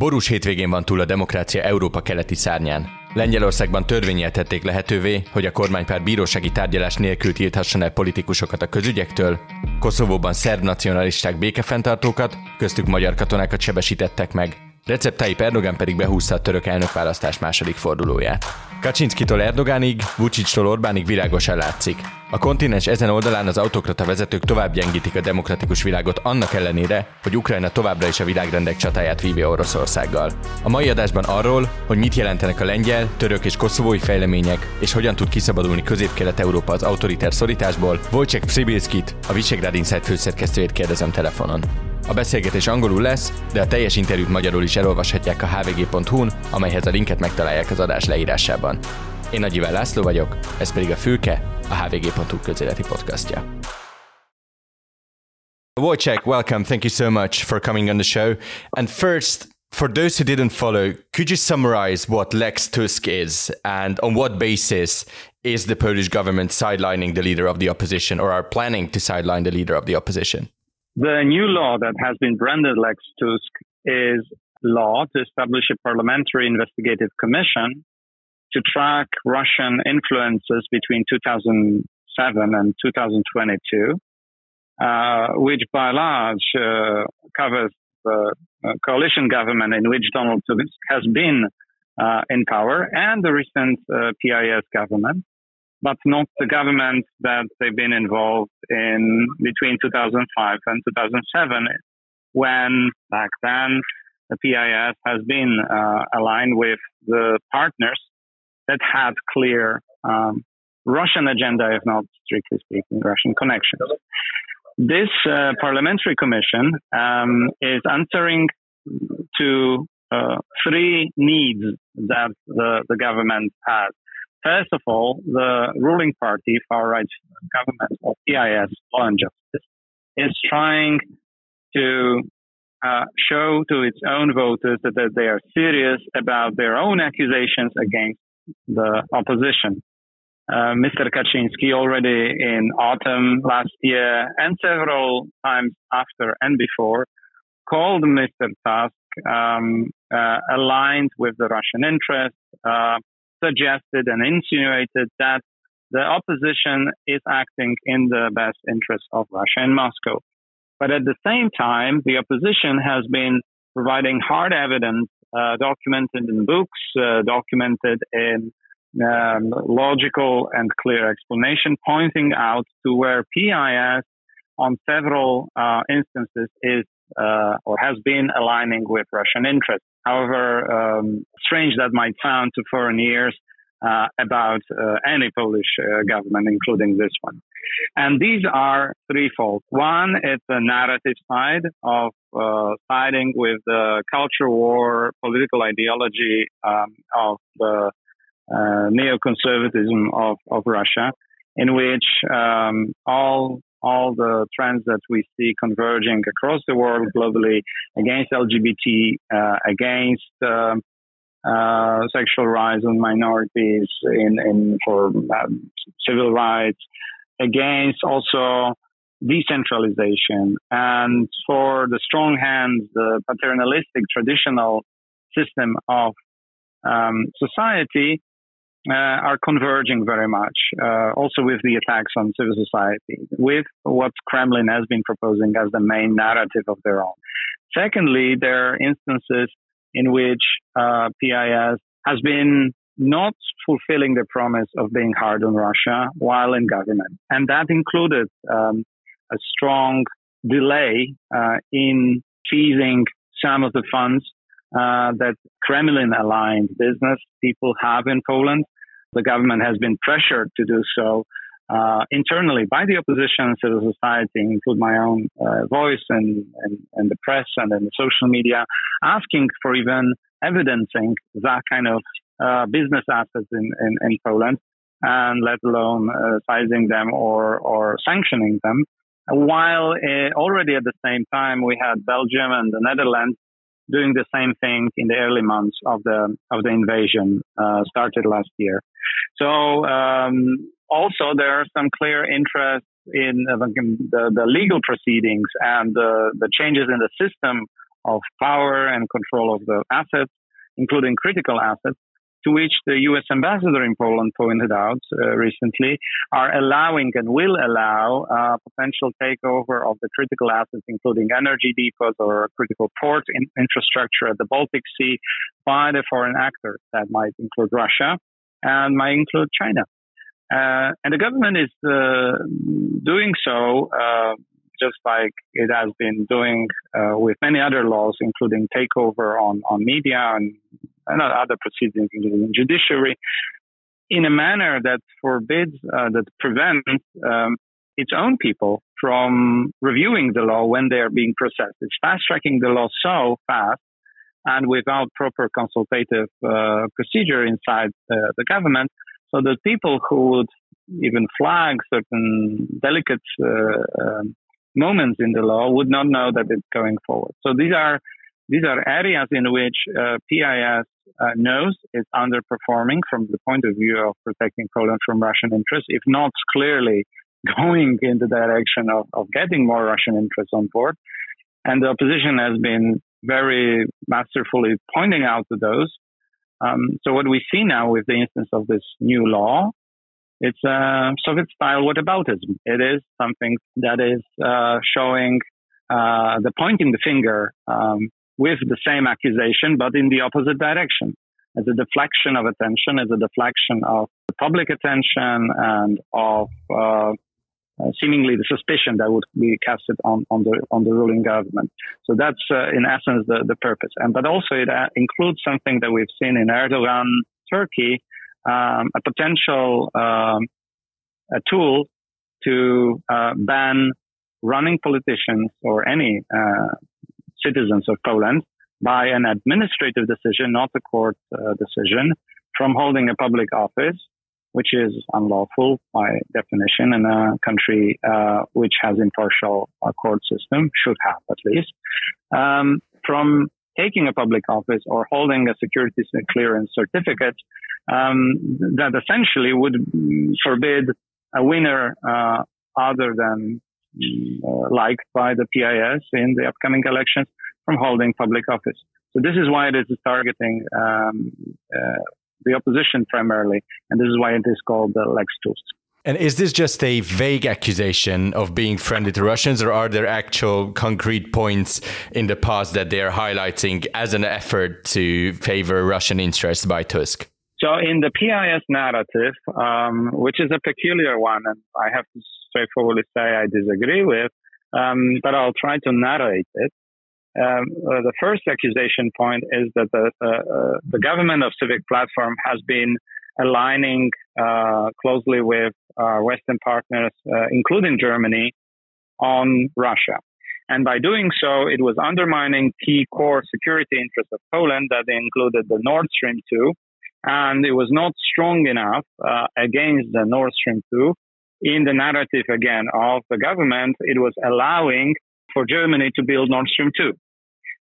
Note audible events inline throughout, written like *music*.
Borús hétvégén van túl a demokrácia Európa keleti szárnyán. Lengyelországban törvényel tették lehetővé, hogy a kormánypár bírósági tárgyalás nélkül tilthasson el politikusokat a közügyektől, Koszovóban szerb nacionalisták békefenntartókat, köztük magyar katonákat sebesítettek meg, Recep Tayyip Erdogan pedig behúzta a török elnökválasztás második fordulóját. Kaczynszkitól Erdoganig, Vucictól Orbánig világosan látszik. A kontinens ezen oldalán az autokrata vezetők tovább gyengítik a demokratikus világot annak ellenére, hogy Ukrajna továbbra is a világrendek csatáját vívja Oroszországgal. A mai adásban arról, hogy mit jelentenek a lengyel, török és koszovói fejlemények, és hogyan tud kiszabadulni közép-kelet-európa az autoriter szorításból, Wojciech Przybilskit, a Visegrád Insight főszerkesztőjét kérdezem telefonon. A beszélgetés angolul lesz, de a teljes interjút magyarul is elolvashatják a hvg.hu-n, amelyhez a linket megtalálják az adás leírásában. Én Nagy Iván László vagyok, ez pedig a Fülke, a hvg.hu közéleti podcastja. Wojciech, welcome. Thank you so much for coming on the show. And first, for those who didn't follow, could you summarize what Lex Tusk is and on what basis is the Polish government sidelining the leader of the opposition or are planning to sideline the leader of the opposition? The new law that has been branded Lex Tusk is law to establish a parliamentary investigative commission to track Russian influences between 2007 and 2022, uh, which by large uh, covers the uh, coalition government in which Donald Tusk has been uh, in power and the recent uh, PIS government but not the government that they've been involved in between 2005 and 2007, when back then the PIS has been uh, aligned with the partners that had clear um, Russian agenda, if not strictly speaking, Russian connections. This uh, parliamentary commission um, is answering to uh, three needs that the, the government has. First of all, the ruling party, far right government of PIS, Law and Justice, is trying to uh, show to its own voters that, that they are serious about their own accusations against the opposition. Uh, Mr. Kaczynski already in autumn last year and several times after and before called Mr. Tusk um, uh, aligned with the Russian interests, uh, suggested and insinuated that the opposition is acting in the best interest of Russia and Moscow. But at the same time, the opposition has been providing hard evidence, uh, documented in books, uh, documented in um, logical and clear explanation, pointing out to where PIS on several uh, instances is uh, or has been aligning with Russian interests. However um, strange that might sound to foreign ears uh, about uh, any Polish uh, government, including this one. And these are threefold. One is the narrative side of uh, siding with the culture war, political ideology um, of the uh, neoconservatism of, of Russia, in which um, all all the trends that we see converging across the world globally against LGBT, uh, against um, uh, sexual rights of minorities, in, in for um, civil rights, against also decentralization, and for the strong hands, the paternalistic traditional system of um, society uh, are converging very much, uh, also with the attacks on civil society, with what Kremlin has been proposing as the main narrative of their own. Secondly, there are instances in which uh, PIS has been not fulfilling the promise of being hard on Russia while in government. And that included um, a strong delay uh, in seizing some of the funds uh, that Kremlin aligned business people have in Poland. The government has been pressured to do so uh, internally by the opposition, and civil society, include my own uh, voice and, and, and, the press and then the social media, asking for even evidencing that kind of uh, business assets in, in, in, Poland, and let alone uh, sizing them or, or sanctioning them. While uh, already at the same time, we had Belgium and the Netherlands doing the same thing in the early months of the of the invasion uh, started last year. So um, also there are some clear interests in uh, the, the, legal proceedings and the, the changes in the system of power and control of the assets, including critical assets, to which the U.S. ambassador in Poland pointed out uh, recently, are allowing and will allow uh, potential takeover of the critical assets, including energy depots or critical port in- infrastructure at the Baltic Sea, by the foreign actors. That might include Russia and might include China. Uh, and the government is uh, doing so uh, just like it has been doing uh, with many other laws, including takeover on, on media and, and other proceedings, in the judiciary, in a manner that forbids, uh, that prevents um, its own people from reviewing the law when they are being processed. It's fast tracking the law so fast and without proper consultative uh, procedure inside the government so that people who would even flag certain delicate uh, um, moments in the law would not know that it's going forward. So these are these are areas in which uh, PIS uh, knows it's underperforming from the point of view of protecting Poland from Russian interests, if not clearly *laughs* going in the direction of, of getting more Russian interests on board. And the opposition has been very masterfully pointing out to those. Um, so what we see now with the instance of this new law it's a Soviet style whataboutism. It is something that is uh, showing uh, the pointing the finger um, with the same accusation, but in the opposite direction, as a deflection of attention, as a deflection of public attention and of uh, uh, seemingly the suspicion that would be casted on, on the on the ruling government. So that's uh, in essence the, the purpose. And but also it uh, includes something that we've seen in Erdogan, Turkey, um, a potential um, a tool to uh, ban running politicians or any uh, citizens of Poland by an administrative decision, not a court uh, decision, from holding a public office, which is unlawful by definition in a country uh, which has impartial uh, court system, should have at least, um, from taking a public office or holding a security clearance certificate um, that essentially would forbid a winner uh, other than liked by the PIS in the upcoming elections from holding public office. So this is why it is targeting um, uh, the opposition primarily, and this is why it is called the Lex Tusk. And is this just a vague accusation of being friendly to Russians, or are there actual concrete points in the past that they are highlighting as an effort to favor Russian interests by Tusk? So, in the PIS narrative, um, which is a peculiar one, and I have to straightforwardly say I disagree with, um, but I'll try to narrate it. Um, uh, the first accusation point is that the, uh, uh, the government of Civic Platform has been aligning uh, closely with uh, Western partners, uh, including Germany, on Russia. And by doing so, it was undermining key core security interests of Poland that included the Nord Stream 2. And it was not strong enough uh, against the Nord Stream 2 in the narrative again of the government. It was allowing for Germany to build Nord Stream 2.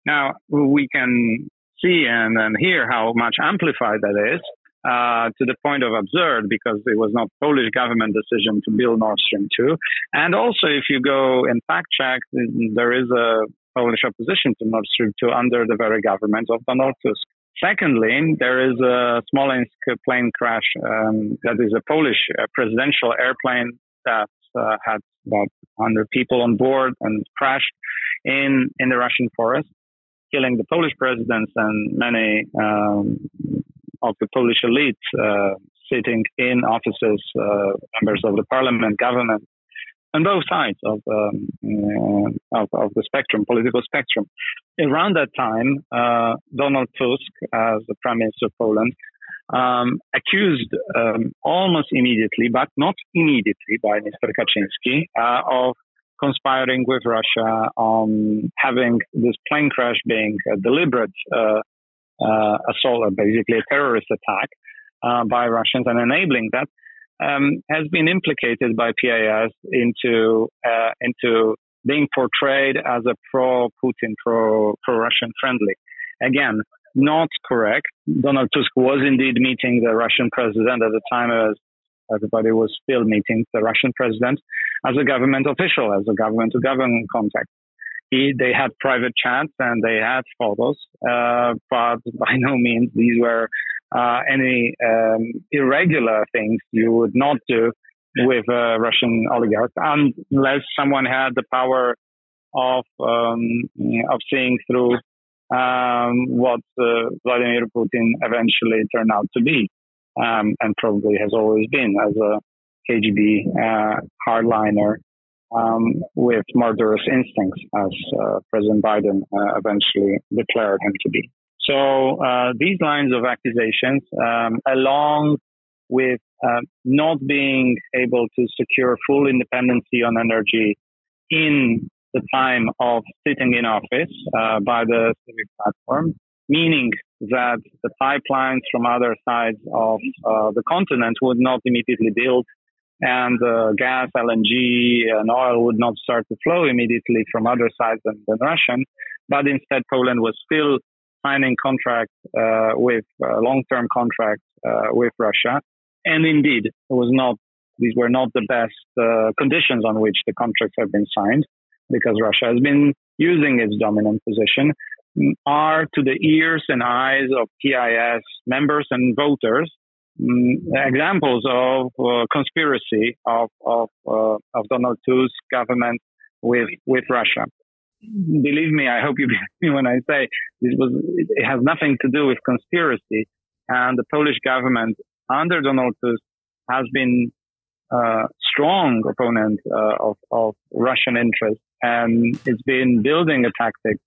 Now, we can see and, and hear how much amplified that is uh, to the point of absurd because it was not Polish government decision to build Nord Stream 2. And also, if you go and fact check, there is a Polish opposition to Nord Stream 2 under the very government of Donald Tusk. Secondly, there is a Smolensk plane crash um, that is a Polish uh, presidential airplane that uh, had about 100 people on board and crashed in, in the Russian forest, killing the Polish presidents and many um, of the Polish elite uh, sitting in offices, uh, members of the parliament, government, on both sides of, um, uh, of, of, the spectrum, political spectrum. Around that time, uh, Donald Tusk, as the Prime Minister of Poland, um, accused um, almost immediately, but not immediately, by Mr. Kaczynski uh, of conspiring with Russia on having this plane crash being a deliberate uh, uh, assault, basically a terrorist attack uh, by Russians, and enabling that um, has been implicated by PIS into uh, into being portrayed as a pro-Putin, pro pro-Russian friendly. Again, not correct. Donald Tusk was indeed meeting the Russian president at the time as everybody was still meeting the Russian president as a government official, as a government to government contact. he, they had private chats and they had photos, uh, but by no means these were uh, any um, irregular things you would not do with a Russian oligarch unless someone had the power of um, of seeing through um, what uh, Vladimir Putin eventually turned out to be, um, and probably has always been as a KGB uh, hardliner um, with murderous instincts, as uh, President Biden uh, eventually declared him to be. So uh, these lines of accusations, um, along with uh, not being able to secure full independency on energy in the time of sitting in office uh, by the civic platform, meaning that the pipelines from other sides of uh, the continent would not immediately build and gas, LNG, and oil would not start to flow immediately from other sides than, than Russian, but instead Poland was still signing contracts uh, with uh, long-term contracts uh, with Russia, and indeed it was not; these were not the best uh, conditions on which the contracts have been signed, because Russia has been using its dominant position. Are to the ears and eyes of PIS members and voters Mm, examples of uh, conspiracy of of, of Donald Tusk government with with Russia. Believe me, I hope you *laughs* believe me when I say this was it has nothing to do with conspiracy. And the Polish government under Donald Tusk has been a uh, strong opponent uh, of, of Russian interests, and it's been building a tactic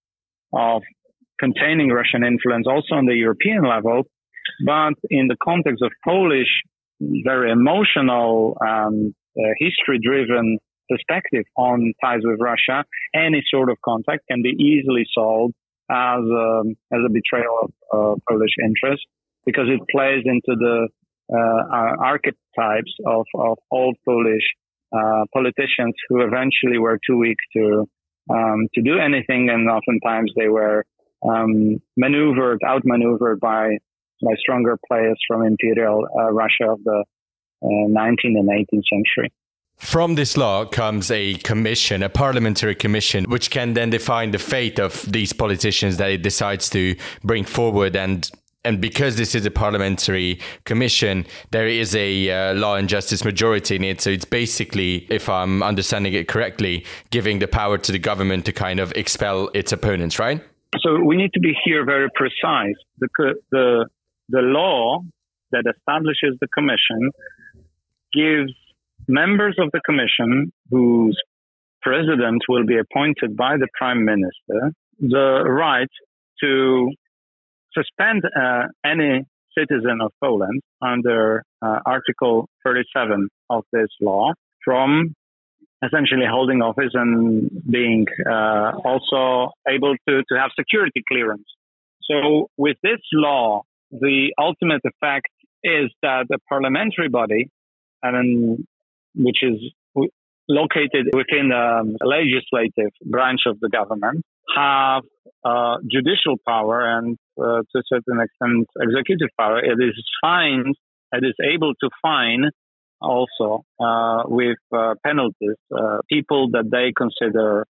of containing Russian influence also on the European level but in the context of Polish, very emotional and uh, history driven perspective on ties with Russia, any sort of contact can be easily solved as a, um, as a betrayal of uh, Polish interest because it plays into the uh, archetypes of, of old Polish uh, politicians who eventually were too weak to um, to do anything, and oftentimes they were um, maneuvered, outmaneuvered by by stronger players from imperial uh, Russia of the 19th uh, and 18th century. From this law comes a commission, a parliamentary commission, which can then define the fate of these politicians that it decides to bring forward. And and because this is a parliamentary commission, there is a uh, law and justice majority in it. So it's basically, if I'm understanding it correctly, giving the power to the government to kind of expel its opponents, right? So we need to be here very precise. The the the law that establishes the commission gives members of the commission whose president will be appointed by the prime minister the right to suspend uh, any citizen of Poland under uh, Article 37 of this law from essentially holding office and being uh, also able to, to have security clearance. So with this law, the ultimate effect is that the parliamentary body, and which is located within the legislative branch of the government, have uh, judicial power and, uh, to a certain extent, executive power. It is fine. It is able to fine also uh, with uh, penalties uh, people that they consider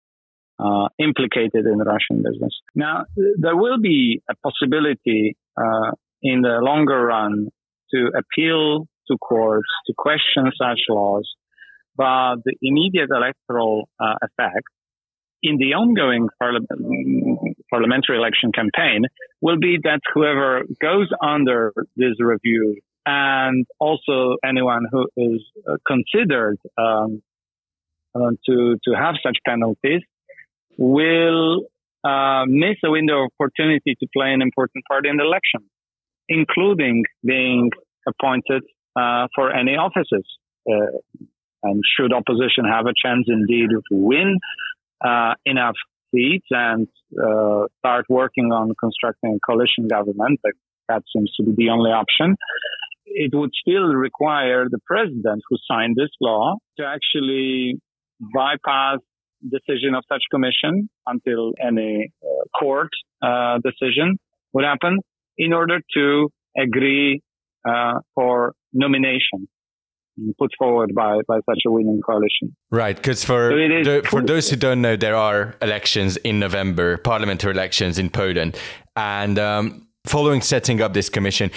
uh, implicated in Russian business. Now, there will be a possibility in the longer run to appeal to courts to question such laws, but the immediate electoral uh, effect in the ongoing parliamentary election campaign will be that whoever goes under this review and also anyone who is uh, considered um, uh, to to have such penalties will uh, miss a window of opportunity to play an important part in the election including being appointed uh, for any offices. Uh, and should opposition have a chance indeed to win uh, enough seats and uh, start working on constructing a coalition government, that, that seems to be the only option. It would still require the president who signed this law to actually bypass decision of such commission until any uh, court uh, decision would happen in order to agree uh, for nomination. put forward by, by such a winning coalition. Right, because for, so the, for those who don't know, there are elections in November, parliamentary elections in Poland. And um, following setting up this commission,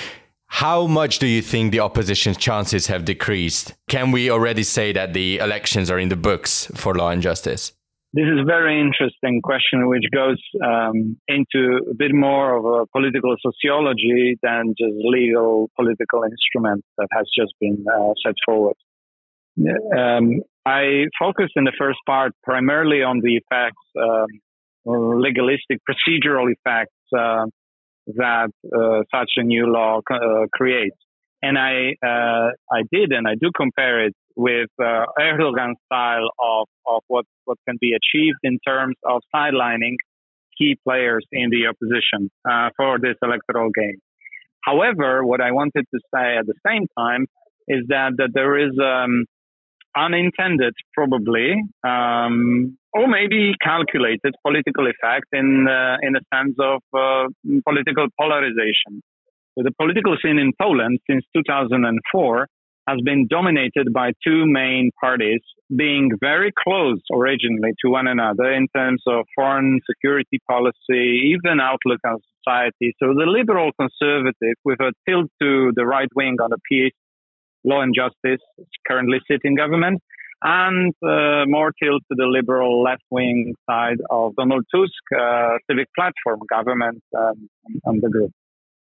how much do you think the opposition's chances have decreased? Can we already say that the elections are in the books for law and justice? This is a very interesting question, which goes um, into a bit more of a political sociology than just legal political instrument that has just been uh, set forward. Um, I focused in the first part primarily on the effects, um, legalistic procedural effects uh, that uh, such a new law uh, creates. And I, uh, I did, and I do compare it with uh, Erdogan's style of, of what, what can be achieved in terms of sidelining key players in the opposition uh, for this electoral game. However, what I wanted to say at the same time is that, that there is um, unintended, probably, um, or maybe calculated political effect in uh, in a sense of uh, political polarization. So the political scene in Poland since 2004 has been dominated by two main parties being very close originally to one another in terms of foreign security policy, even outlook on society. So the liberal conservative with a tilt to the right wing on the PIS, law and justice, currently sitting government, and uh, more tilt to the liberal left wing side of Donald Tusk, uh, civic platform government um, and the group.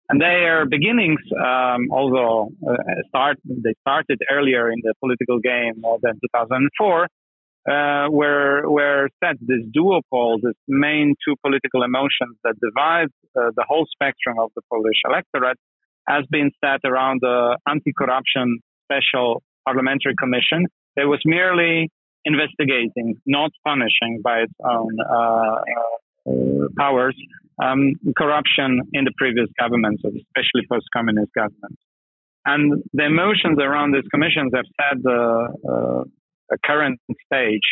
And their beginnings, um, although uh, start they started earlier in the political game than 2004, uh, where where set this duopoly, this main two political emotions that divide uh, the whole spectrum of the Polish electorate, has been set around the anti-corruption special parliamentary commission. It was merely investigating, not punishing by its own uh, uh, powers, um, corruption in the previous governments, especially post-communist governments. And the emotions around these commissions have set the uh, current stage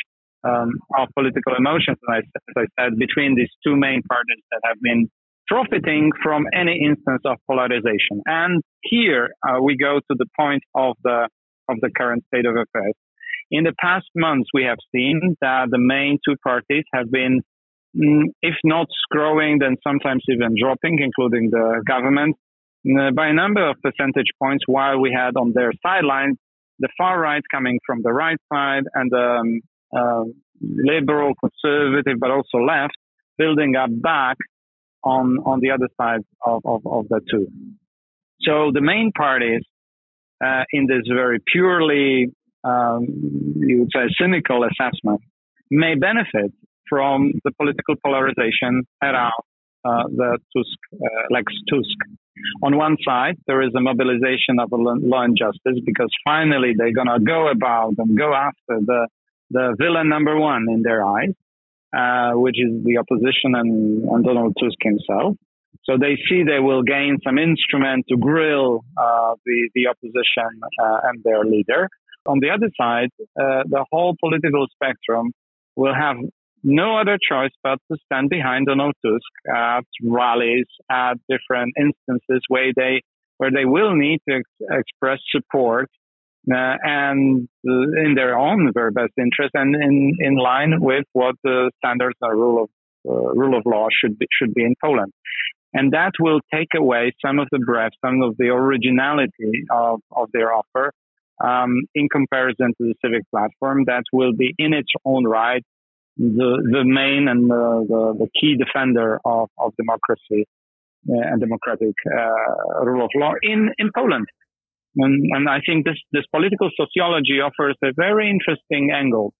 um, of political emotions, as I said, between these two main parties that have been profiting from any instance of polarization. And here uh, we go to the point of the of the current state of affairs. In the past months, we have seen that the main two parties have been if not growing, then sometimes even dropping, including the government, mm, by a number of percentage points, while we had on their sidelines the far right coming from the right side and the um, uh, liberal, conservative, but also left building up back on, on the other side of, of, of the two. So the main parties uh, in this very purely, um, you would say, cynical assessment may benefit from the political polarization around uh, the Tusk, uh, Lex Tusk. On one side, there is a mobilization of law and justice because finally they're going to go about and go after the, the villain number one in their eyes, uh, which is the opposition and, and, Donald Tusk himself. So they see they will gain some instrument to grill uh, the, the opposition uh, and their leader. On the other side, uh, the whole political spectrum will have no other choice but to stand behind Donald Tusk at rallies, at different instances where they where they will need to ex- express support uh, and uh, in their own very best interest and in, in line with what the standards and rule of uh, rule of law should be should be in Poland. And that will take away some of the breath, some of the originality of, of their offer um, in comparison to the civic platform that will be in its own right the the main and the, the, the key defender of, of democracy uh, and democratic uh, rule of law in, in Poland. And, and I think this, this political sociology offers a very interesting angle.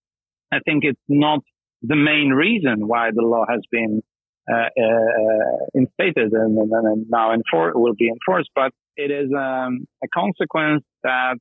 I think it's not the main reason why the law has been uh, uh, instated and, and, and now enfor- will be enforced, but it is um, a consequence that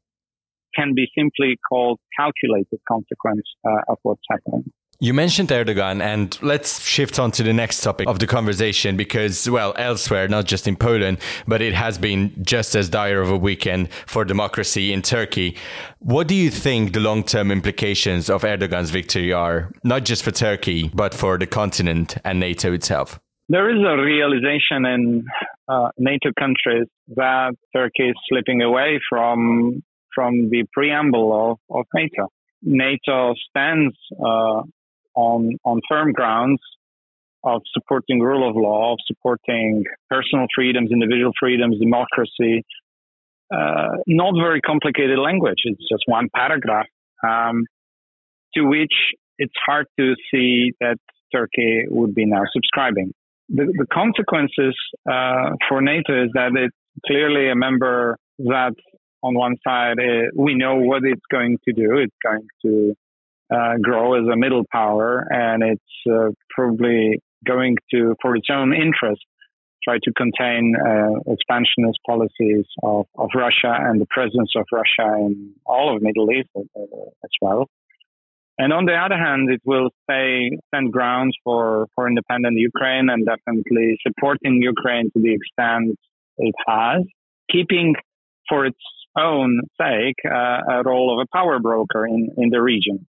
can be simply called calculated consequence uh, of what's happening. You mentioned Erdogan, and let's shift on to the next topic of the conversation because, well, elsewhere, not just in Poland, but it has been just as dire of a weekend for democracy in Turkey. What do you think the long term implications of Erdogan's victory are, not just for Turkey, but for the continent and NATO itself? There is a realization in uh, NATO countries that Turkey is slipping away from from the preamble of, of NATO. NATO stands uh, on on firm grounds of supporting rule of law, of supporting personal freedoms, individual freedoms, democracy. Uh, not very complicated language. It's just one paragraph um, to which it's hard to see that Turkey would be now subscribing. The, the consequences uh, for NATO is that it's clearly a member that, on one side, uh, we know what it's going to do. It's going to uh, grow as a middle power, and it's uh, probably going to, for its own interest, try to contain uh, expansionist policies of, of Russia and the presence of Russia in all of Middle East uh, as well. And on the other hand, it will stay stand grounds for, for independent Ukraine and definitely supporting Ukraine to the extent it has, keeping for its own sake uh, a role of a power broker in, in the region.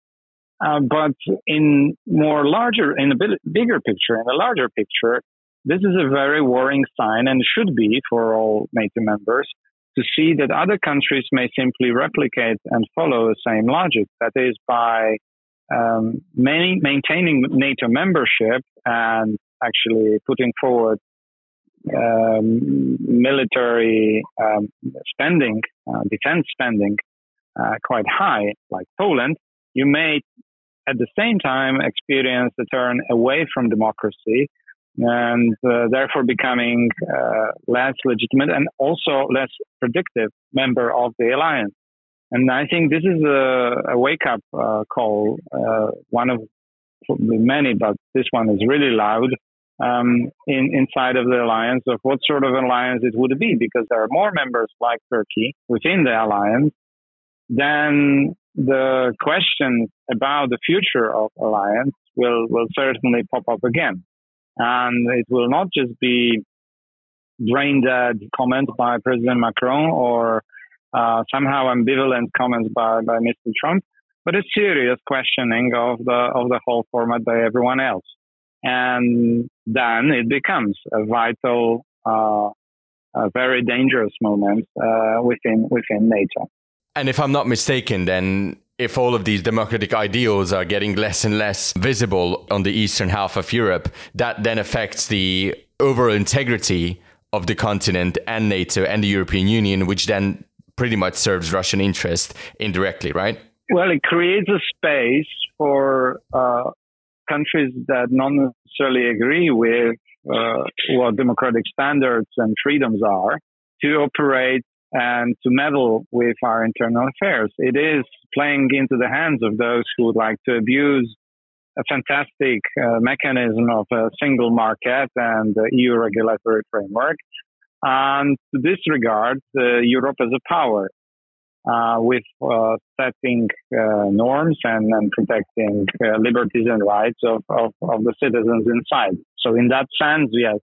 Uh, but in more larger, in a bit bigger picture, in a larger picture, this is a very worrying sign and should be for all NATO members to see that other countries may simply replicate and follow the same logic. That is by um, maintaining NATO membership and actually putting forward um, military um, spending, uh, defense spending, uh, quite high, like Poland, you may at the same time experience a turn away from democracy and uh, therefore becoming uh, less legitimate and also less predictive member of the alliance. And I think this is a, a wake up uh, call, uh, one of many, but this one is really loud um, in, inside of the alliance of what sort of alliance it would be, because there are more members like Turkey within the alliance. Then the questions about the future of alliance will will certainly pop up again, and it will not just be brain dead comments by President Macron or uh, somehow ambivalent comments by, by Mr. Trump, but a serious questioning of the of the whole format by everyone else and then it becomes a vital, uh, a very dangerous moment uh, within within NATO. And if I'm not mistaken, then if all of these democratic ideals are getting less and less visible on the eastern half of Europe, that then affects the overall integrity of the continent and NATO and the European Union, which then pretty much serves Russian interest indirectly, right? Well, it creates a space for uh, countries that not necessarily agree with uh, what democratic standards and freedoms are to operate and to meddle with our internal affairs. It is playing into the hands of those who would like to abuse a fantastic uh, mechanism of a single market and the EU regulatory framework and to disregard uh, Europe as a power uh, with uh, setting uh, norms and, and protecting uh, liberties and rights of, of, of, the citizens inside. So, in that sense, yes,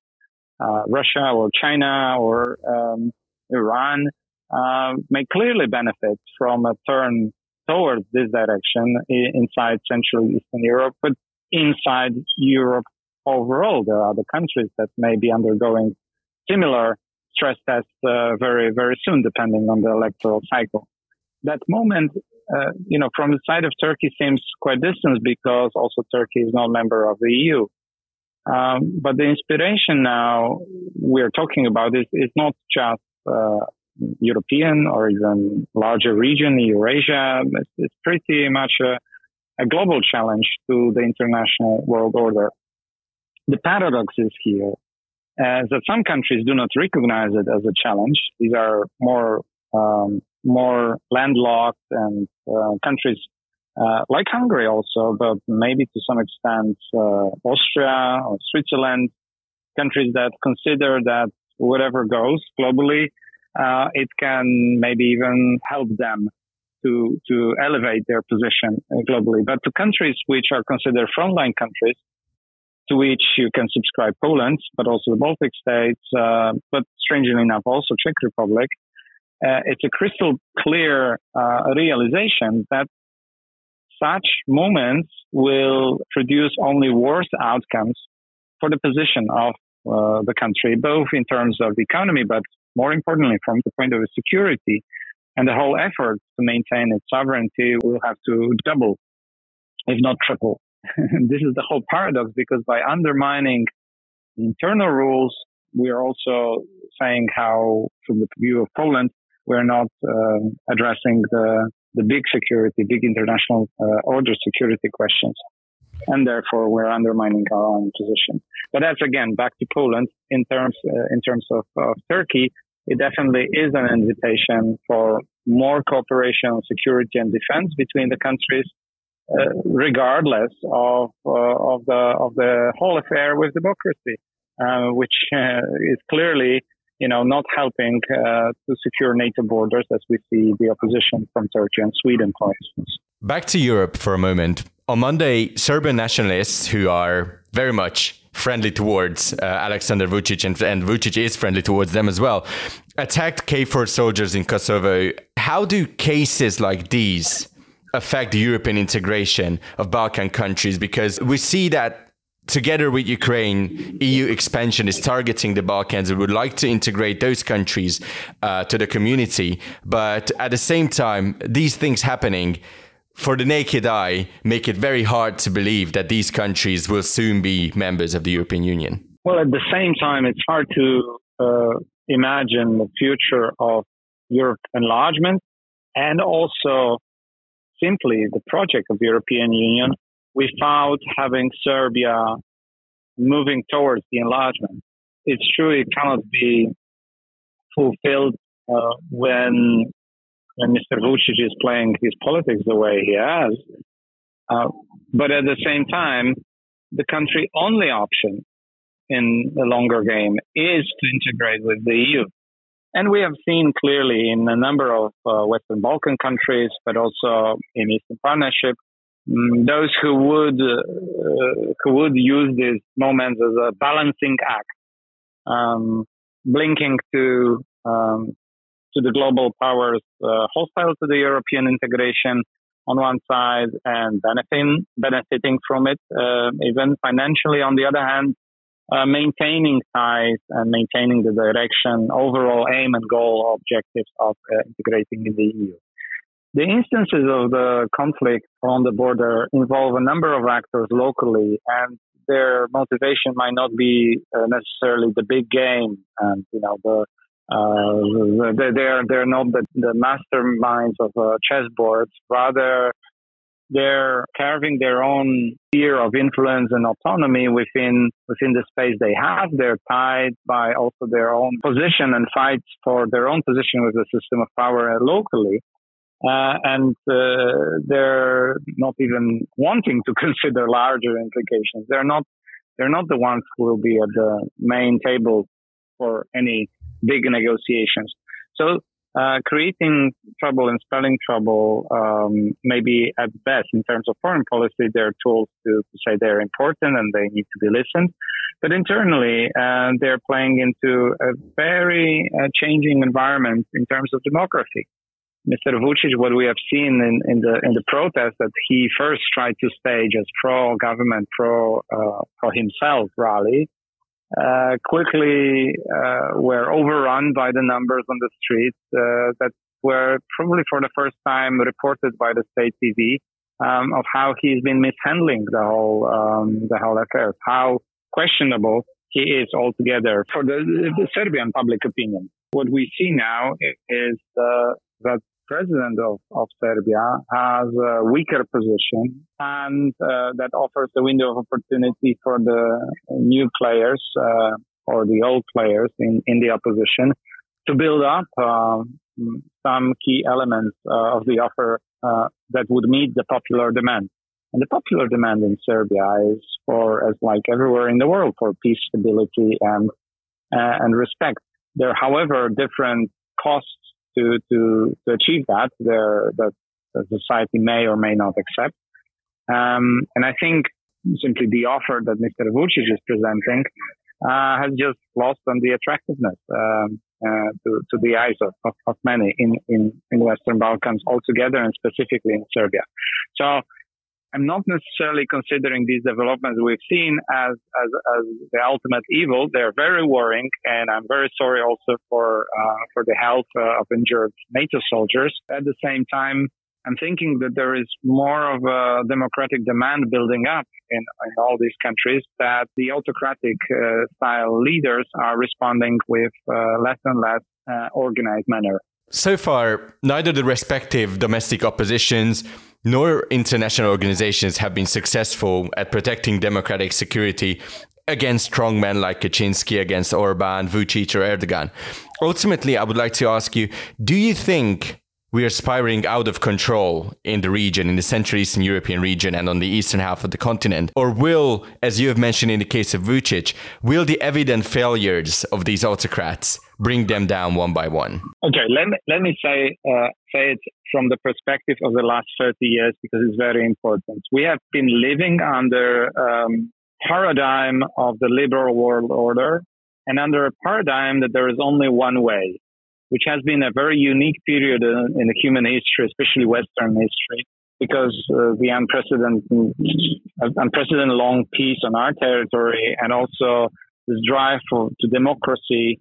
Russia or China or um, Iran uh, may clearly benefit from a turn towards this direction inside Central Eastern Europe, but inside Europe overall, there are other countries that may be undergoing similar stress tests uh, very, very soon, depending on the electoral cycle. That moment, uh, you know, from the side of Turkey seems quite distant because also Turkey is not a member of the EU. Um, but the inspiration now we're talking about is, is not just uh, European or even larger region, Eurasia. It's, it's pretty much a, a global challenge to the international world order. The paradox is here as that some countries do not recognize it as a challenge. These are more um, more landlocked and uh, countries uh, like Hungary also, but maybe to some extent uh, Austria or Switzerland, countries that consider that whatever goes globally, uh, it can maybe even help them to to elevate their position globally. But to countries which are considered frontline countries, to which you can subscribe Poland, but also the Baltic states, uh, but strangely enough, also Czech Republic. Uh, it's a crystal clear uh, realization that such moments will produce only worse outcomes for the position of uh, the country, both in terms of the economy, but more importantly, from the point of security And the whole effort to maintain its sovereignty will have to double, if not triple. *laughs* this is the whole paradox because by undermining internal rules, we are also saying how, from the view of Poland, we're not uh, addressing the, the big security, big international uh, order security questions. And therefore, we're undermining our own position. But that's again back to Poland in terms uh, in terms of, of Turkey. It definitely is an invitation for more cooperation on security and defense between the countries, uh, regardless of uh, of the of the whole affair with democracy, uh, which uh, is clearly you know not helping uh, to secure NATO borders as we see the opposition from Turkey and Sweden, for instance. Back to Europe for a moment. On Monday, Serbian nationalists who are very much friendly towards uh, Alexander Vucic, and, and Vucic is friendly towards them as well, attacked KFOR soldiers in Kosovo. How do cases like these affect the European integration of Balkan countries? Because we see that together with Ukraine, EU expansion is targeting the Balkans and would like to integrate those countries uh, to the community. But at the same time, these things happening for the naked eye make it very hard to believe that these countries will soon be members of the European Union. Well, at the same time, it's hard to uh, imagine the future of Europe enlargement and also simply the project of the European Union without having Serbia moving towards the enlargement. It's true it cannot be fulfilled uh, when when Mr. Vucic is playing his politics the way he has. Uh, but at the same time, the country only option in the longer game is to integrate with the EU. And we have seen clearly in a number of uh, Western Balkan countries, but also in Eastern Partnership, um, those who would uh, who would use these moments as a balancing act, um, blinking to um, to the global powers uh, hostile to the European integration on one side and benefiting benefiting from it, uh, even financially. On the other hand, uh, maintaining ties and maintaining the direction, overall aim and goal objectives of uh, integrating in the EU. The instances of the conflict on the border involve a number of actors locally, and their motivation might not be uh, necessarily the big game and you know the uh, they're they're not the, the masterminds of uh, chessboards. Rather, they're carving their own sphere of influence and autonomy within within the space they have. They're tied by also their own position and fights for their own position with the system of power locally. Uh, and uh, they're not even wanting to *laughs* consider larger implications. They're not they're not the ones who will be at the main table for any big negotiations. So uh, creating trouble and spelling trouble, um, maybe at best in terms of foreign policy, they're tools to, say they're important and they need to be listened. But internally, uh, they're playing into a very uh, changing environment in terms of demography. Mr. Vucic, what we have seen in, in the in the protest that he first tried to stage as pro uh, pro himself rally, uh, quickly uh, were overrun by the numbers on the streets uh, that were probably for the first time reported by the state TV um, of how he's been mishandling the whole um, the whole affair, how questionable he is altogether for the, the Serbian public opinion. What we see now is uh, that president of, of Serbia has a weaker position and uh, that offers a window of opportunity for the new players uh, or the old players in, in the opposition to build up uh, some key elements uh, of the offer uh, that would meet the popular demand. And the popular demand in Serbia is for, as like everywhere in the world, for peace, stability, and uh, and respect. There, however, different costs to, to, to achieve that, the, the, the society may or may not accept. Um, and I think simply the offer that Mr. Vucic is presenting uh, has just lost on the attractiveness um, uh, to, to the eyes of, of, of, many in, in, in Western Balkans altogether and specifically in Serbia. So I'm not necessarily considering these developments we've seen as, as, as the ultimate evil. They're very worrying, and I'm very sorry also for uh, for the health uh, of injured NATO soldiers. At the same time, I'm thinking that there is more of a democratic demand building up in, in all these countries that the autocratic uh, style leaders are responding with uh, less and less uh, organized manner. So far, neither the respective domestic oppositions nor international organizations have been successful at protecting democratic security against strongmen like Kaczynski, against Orban, Vucic, or Erdogan. Ultimately, I would like to ask you do you think we are spiraling out of control in the region, in the Central Eastern European region and on the eastern half of the continent? Or will, as you have mentioned in the case of Vucic, will the evident failures of these autocrats bring them down one by one? Okay, let me, let me say, uh, say it from the perspective of the last 30 years because it's very important. We have been living under um, paradigm of the liberal world order and under a paradigm that there is only one way which has been a very unique period in, in the human history, especially Western history, because uh, the unprecedented, unprecedented long peace on our territory and also this drive for, to democracy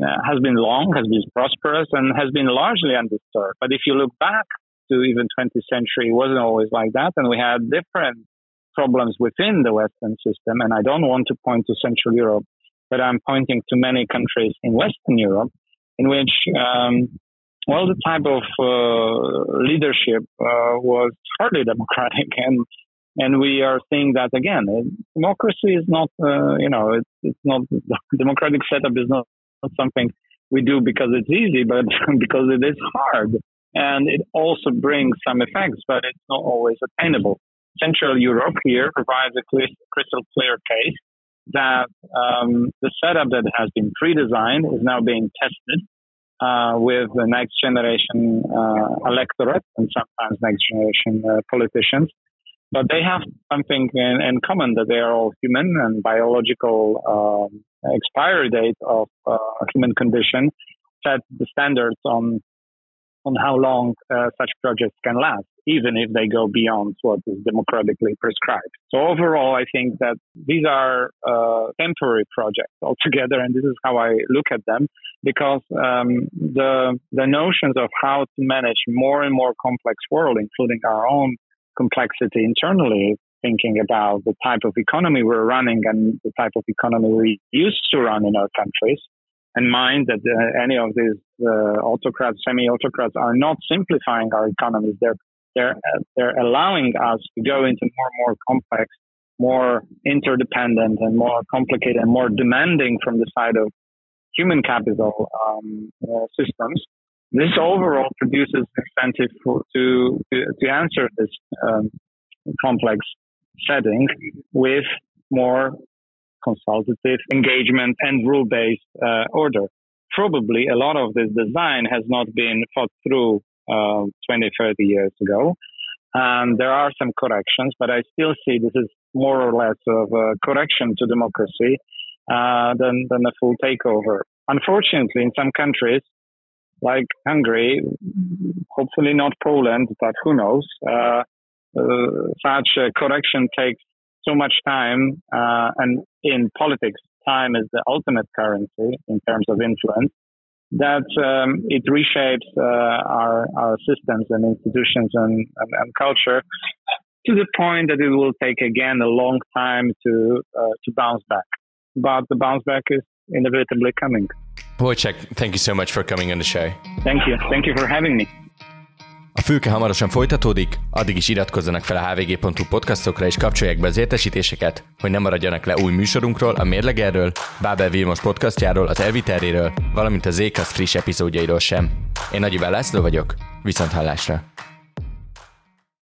has been long, has been prosperous, and has been largely undisturbed. But if you look back to even 20th century, it wasn't always like that, and we had different problems within the Western system. And I don't want to point to Central Europe, but I'm pointing to many countries in Western Europe in which, um, well, the type of uh, leadership uh, was hardly *laughs* democratic, and and we are seeing that again. Democracy is not, uh, you know, it's, it's not *laughs* democratic setup is not, not something we do because it's easy, but *laughs* because it is hard, and it also brings some effects, but it's not always attainable. Central Europe here provides a crystal clear case that um, the setup that has been pre-designed is now being tested uh, with the next generation uh, electorate and sometimes next generation uh, politicians. But they have something in, in, common that they are all human and biological um, expiry date of uh, human condition set the standards on on how long uh, such projects can last, even if they go beyond what is democratically prescribed. So overall, I think that these are uh, temporary projects altogether, and this is how I look at them, because um, the the notions of how to manage more and more complex world, including our own complexity internally, thinking about the type of economy we're running and the type of economy we used to run in our countries, and mind that uh, any of these uh, autocrats, semi-autocrats, are not simplifying our economies. They're they're they're allowing us to go into more and more complex, more interdependent, and more complicated and more demanding from the side of human capital um, uh, systems. This overall produces incentive for, to, to to answer this um, complex setting with more consultative engagement and rule based uh, order. Probably a lot of this design has not been thought through uh, 20, 30 years ago. And there are some corrections, but I still see this is more or less of a correction to democracy uh, than, than a full takeover. Unfortunately, in some countries, like Hungary, hopefully not Poland, but who knows, uh, such a correction takes so much time, uh, and in politics, time is the ultimate currency in terms of influence. That um, it reshapes uh, our our systems and institutions and, and, and, culture to the point that it will take again a long time to uh, to bounce back. But the bounce back is inevitably coming. Wojciech, thank you so much for coming on the show. Thank you. Thank you for having me. A fülke hamarosan folytatódik, addig is iratkozzanak fel a hvg.hu podcastokra és kapcsolják be az értesítéseket, hogy ne maradjanak le új műsorunkról, a Mérlegerről, Bábel Vilmos podcastjáról, az Elviteréről, valamint az Zékasz friss epizódjairól sem. Én Nagy László vagyok, viszont hallásra!